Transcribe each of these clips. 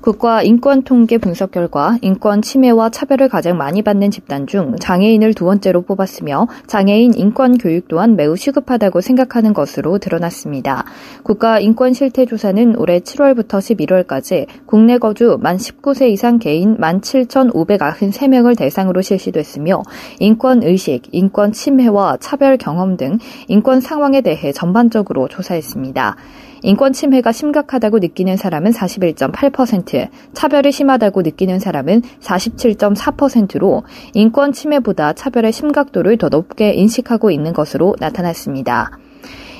국가 인권 통계 분석 결과 인권 침해와 차별을 가장 많이 받는 집단 중 장애인을 두 번째로 뽑았으며 장애인 인권 교육 또한 매우 시급하다고 생각하는 것으로 드러났습니다. 국가 인권 실태 조사는 올해 7월부터 11월까지 국내 거주 만 19세 이상 개인 17,593명을 대상으로 실시됐으며 인권 의식, 인권 침해와 차별 경험 등 인권 상황에 대해 전반적으로 조사했습니다. 인권 침해가 심각하다고 느끼는 사람은 41.8%, 차별이 심하다고 느끼는 사람은 47.4%로 인권 침해보다 차별의 심각도를 더 높게 인식하고 있는 것으로 나타났습니다.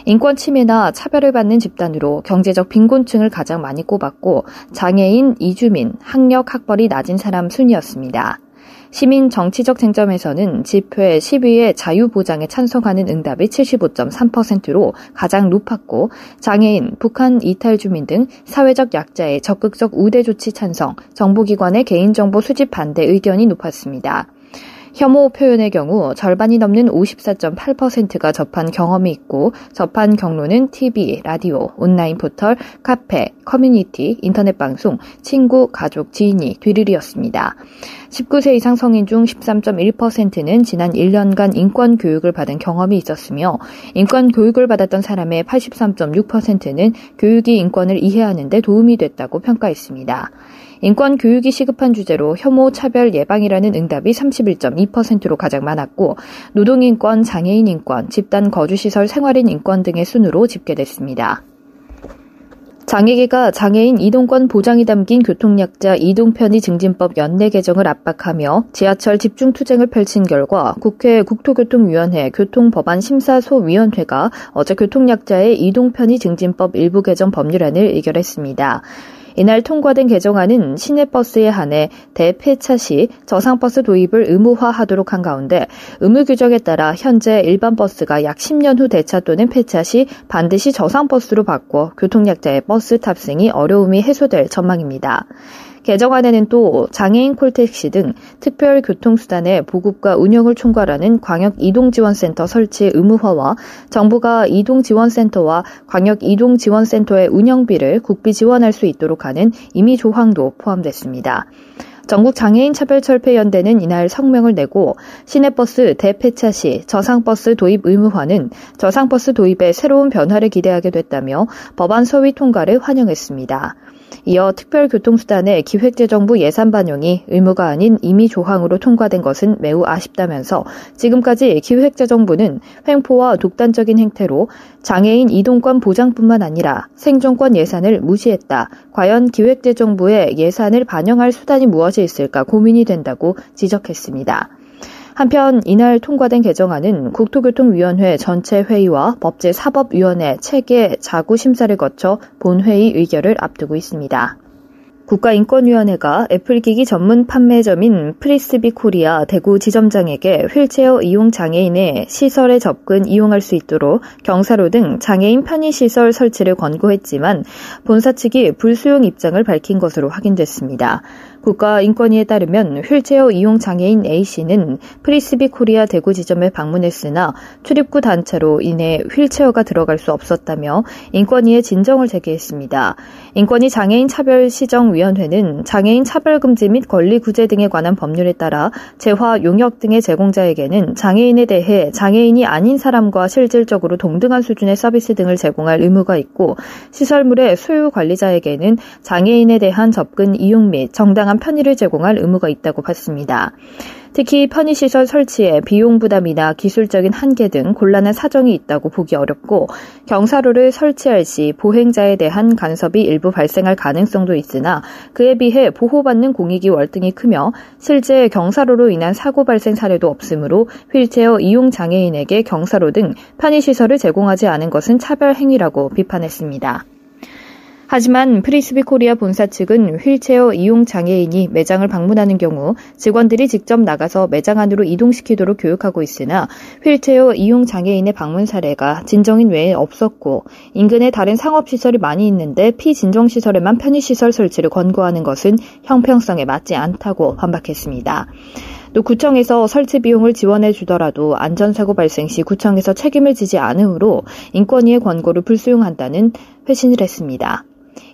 인권 침해나 차별을 받는 집단으로 경제적 빈곤층을 가장 많이 꼽았고 장애인, 이주민, 학력, 학벌이 낮은 사람 순이었습니다. 시민 정치적 쟁점에서는 집회 시위의 자유 보장에 찬성하는 응답이 75.3%로 가장 높았고 장애인, 북한 이탈 주민 등 사회적 약자의 적극적 우대 조치 찬성, 정보기관의 개인정보 수집 반대 의견이 높았습니다. 혐오 표현의 경우 절반이 넘는 54.8%가 접한 경험이 있고 접한 경로는 TV, 라디오, 온라인 포털, 카페, 커뮤니티, 인터넷 방송, 친구, 가족, 지인이 뒤를 이었습니다. 19세 이상 성인 중 13.1%는 지난 1년간 인권 교육을 받은 경험이 있었으며 인권 교육을 받았던 사람의 83.6%는 교육이 인권을 이해하는 데 도움이 됐다고 평가했습니다. 인권 교육이 시급한 주제로 혐오 차별 예방이라는 응답이 31.2%로 가장 많았고 노동 인권, 장애인 인권, 집단 거주 시설 생활인 인권 등의 순으로 집계됐습니다. 장애계가 장애인 이동권 보장이 담긴 교통약자 이동편의 증진법 연내 개정을 압박하며 지하철 집중 투쟁을 펼친 결과 국회 국토교통위원회 교통법안심사소위원회가 어제 교통약자의 이동편의 증진법 일부 개정 법률안을 의결했습니다. 이날 통과된 개정안은 시내버스에 한해 대폐차 시 저상버스 도입을 의무화하도록 한 가운데 의무 규정에 따라 현재 일반 버스가 약 10년 후 대차 또는 폐차 시 반드시 저상버스로 바꿔 교통약자의 버스 탑승이 어려움이 해소될 전망입니다. 개정안에는 또 장애인 콜택시 등 특별 교통수단의 보급과 운영을 총괄하는 광역 이동지원센터 설치 의무화와 정부가 이동지원센터와 광역 이동지원센터의 운영비를 국비 지원할 수 있도록 하는 임의 조항도 포함됐습니다. 전국 장애인 차별철폐연대는 이날 성명을 내고 시내버스 대폐차 시 저상버스 도입 의무화는 저상버스 도입에 새로운 변화를 기대하게 됐다며 법안 소위 통과를 환영했습니다. 이어 특별교통수단의 기획재정부 예산 반영이 의무가 아닌 임의 조항으로 통과된 것은 매우 아쉽다면서 지금까지 기획재정부는 횡포와 독단적인 행태로 장애인 이동권 보장뿐만 아니라 생존권 예산을 무시했다. 과연 기획재정부의 예산을 반영할 수단이 무엇이 있을까 고민이 된다고 지적했습니다. 한편 이날 통과된 개정안은 국토교통위원회 전체 회의와 법제사법위원회 체계 자구 심사를 거쳐 본회의 의결을 앞두고 있습니다. 국가인권위원회가 애플기기 전문 판매점인 프리스비 코리아 대구 지점장에게 휠체어 이용 장애인의 시설에 접근 이용할 수 있도록 경사로 등 장애인 편의시설 설치를 권고했지만 본사 측이 불수용 입장을 밝힌 것으로 확인됐습니다. 국가인권위에 따르면 휠체어 이용 장애인 A씨는 프리스비 코리아 대구 지점에 방문했으나 출입구 단차로 인해 휠체어가 들어갈 수 없었다며 인권위에 진정을 제기했습니다. 인권위 장애인 차별 시정위원회는 장애인 차별 금지 및 권리 구제 등에 관한 법률에 따라 재화, 용역 등의 제공자에게는 장애인에 대해 장애인이 아닌 사람과 실질적으로 동등한 수준의 서비스 등을 제공할 의무가 있고 시설물의 소유 관리자에게는 장애인에 대한 접근 이용 및 정당한 다양한 편의를 제공할 의무가 있다고 봤습니다. 특히 편의시설 설치에 비용 부담이나 기술적인 한계 등 곤란한 사정이 있다고 보기 어렵고 경사로를 설치할 시 보행자에 대한 간섭이 일부 발생할 가능성도 있으나 그에 비해 보호받는 공익이 월등히 크며 실제 경사로로 인한 사고 발생 사례도 없으므로 휠체어 이용 장애인에게 경사로 등 편의시설을 제공하지 않은 것은 차별 행위라고 비판했습니다. 하지만 프리스비 코리아 본사 측은 휠체어 이용 장애인이 매장을 방문하는 경우 직원들이 직접 나가서 매장 안으로 이동시키도록 교육하고 있으나 휠체어 이용 장애인의 방문 사례가 진정인 외에 없었고 인근에 다른 상업시설이 많이 있는데 피진정시설에만 편의시설 설치를 권고하는 것은 형평성에 맞지 않다고 반박했습니다. 또 구청에서 설치 비용을 지원해 주더라도 안전사고 발생 시 구청에서 책임을 지지 않으므로 인권위의 권고를 불수용한다는 회신을 했습니다.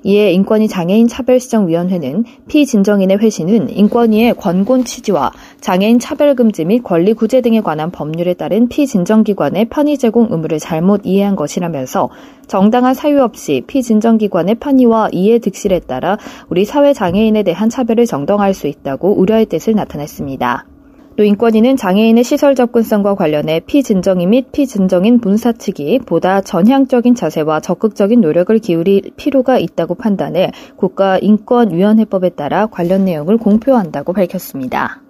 이에 인권위 장애인 차별시정위원회는 피진정인의 회신은 인권위의 권고 취지와 장애인 차별금지 및 권리 구제 등에 관한 법률에 따른 피진정기관의 편의 제공 의무를 잘못 이해한 것이라면서 정당한 사유 없이 피진정기관의 편의와 이해 득실에 따라 우리 사회 장애인에 대한 차별을 정당화할 수 있다고 우려의 뜻을 나타냈습니다. 또 인권위는 장애인의 시설 접근성과 관련해 피진정인 및 피진정인 본사 측이 보다 전향적인 자세와 적극적인 노력을 기울일 필요가 있다고 판단해 국가인권위원회법에 따라 관련 내용을 공표한다고 밝혔습니다.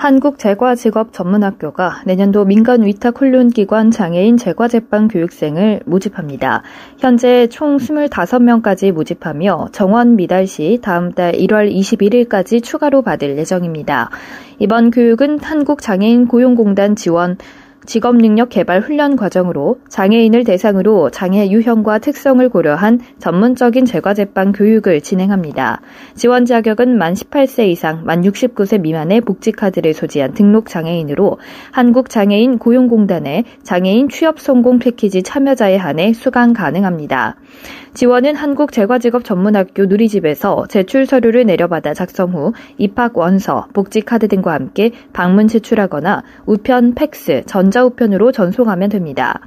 한국제과직업전문학교가 내년도 민간 위탁 훈련기관 장애인 제과제빵 교육생을 모집합니다. 현재 총 25명까지 모집하며 정원 미달 시 다음 달 1월 21일까지 추가로 받을 예정입니다. 이번 교육은 한국장애인 고용공단 지원 직업 능력 개발 훈련 과정으로 장애인을 대상으로 장애 유형과 특성을 고려한 전문적인 제과제빵 교육을 진행합니다. 지원 자격은 만 18세 이상, 만 69세 미만의 복지카드를 소지한 등록 장애인으로 한국장애인 고용공단의 장애인 취업 성공 패키지 참여자에 한해 수강 가능합니다. 지원은 한국제과직업전문학교 누리집에서 제출 서류를 내려받아 작성 후 입학 원서, 복지카드 등과 함께 방문 제출하거나 우편, 팩스, 전 자우편으로 전송하면 됩니다.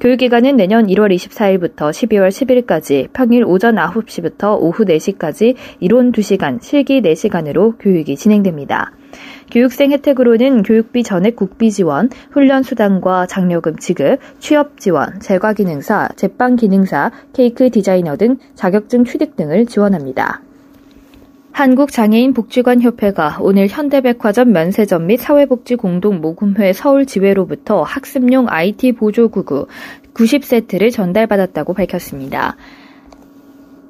교육기간은 내년 1월 24일부터 12월 10일까지 평일 오전 9시부터 오후 4시까지 이론 2시간, 실기 4시간으로 교육이 진행됩니다. 교육생 혜택으로는 교육비 전액 국비 지원, 훈련 수당과 장려금 지급, 취업 지원, 제과 기능사, 제빵 기능사, 케이크 디자이너 등 자격증 취득 등을 지원합니다. 한국장애인 복지관협회가 오늘 현대백화점 면세점 및 사회복지공동모금회 서울 지회로부터 학습용 IT 보조구구 90세트를 전달받았다고 밝혔습니다.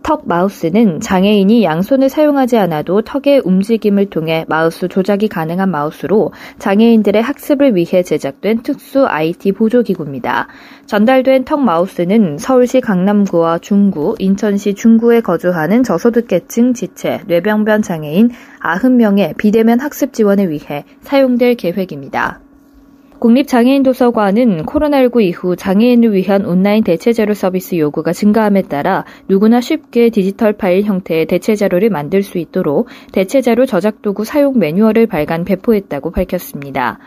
턱 마우스는 장애인이 양손을 사용하지 않아도 턱의 움직임을 통해 마우스 조작이 가능한 마우스로 장애인들의 학습을 위해 제작된 특수 IT 보조기구입니다. 전달된 턱 마우스는 서울시 강남구와 중구, 인천시 중구에 거주하는 저소득계층 지체, 뇌병변 장애인 90명의 비대면 학습 지원을 위해 사용될 계획입니다. 국립장애인도서관은 코로나19 이후 장애인을 위한 온라인 대체자료 서비스 요구가 증가함에 따라 누구나 쉽게 디지털 파일 형태의 대체자료를 만들 수 있도록 대체자료 저작 도구 사용 매뉴얼을 발간 배포했다고 밝혔습니다.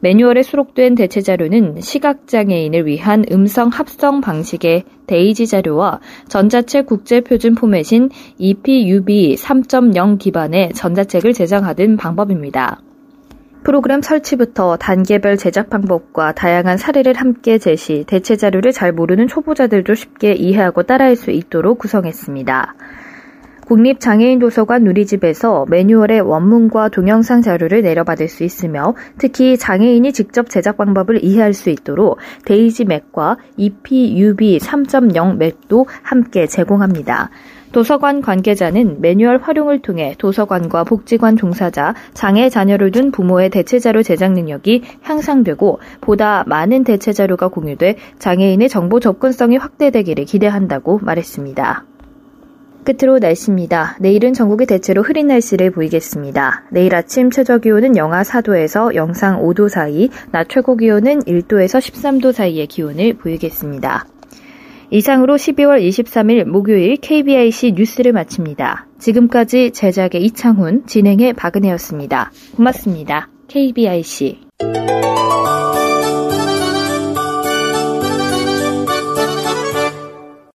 매뉴얼에 수록된 대체 자료는 시각장애인을 위한 음성 합성 방식의 데이지 자료와 전자책 국제 표준 포맷인 EPUB 3.0 기반의 전자책을 제작하던 방법입니다. 프로그램 설치부터 단계별 제작 방법과 다양한 사례를 함께 제시, 대체 자료를 잘 모르는 초보자들도 쉽게 이해하고 따라할 수 있도록 구성했습니다. 국립장애인도서관 누리집에서 매뉴얼의 원문과 동영상 자료를 내려받을 수 있으며 특히 장애인이 직접 제작 방법을 이해할 수 있도록 데이지 맥과 EPUB 3.0 맥도 함께 제공합니다. 도서관 관계자는 매뉴얼 활용을 통해 도서관과 복지관 종사자, 장애 자녀를 둔 부모의 대체자료 제작 능력이 향상되고 보다 많은 대체자료가 공유돼 장애인의 정보 접근성이 확대되기를 기대한다고 말했습니다. 끝으로 날씨입니다. 내일은 전국이 대체로 흐린 날씨를 보이겠습니다. 내일 아침 최저 기온은 영하 4도에서 영상 5도 사이, 낮 최고 기온은 1도에서 13도 사이의 기온을 보이겠습니다. 이상으로 12월 23일 목요일 KBIC 뉴스를 마칩니다. 지금까지 제작의 이창훈, 진행의 박은혜였습니다. 고맙습니다. KBIC.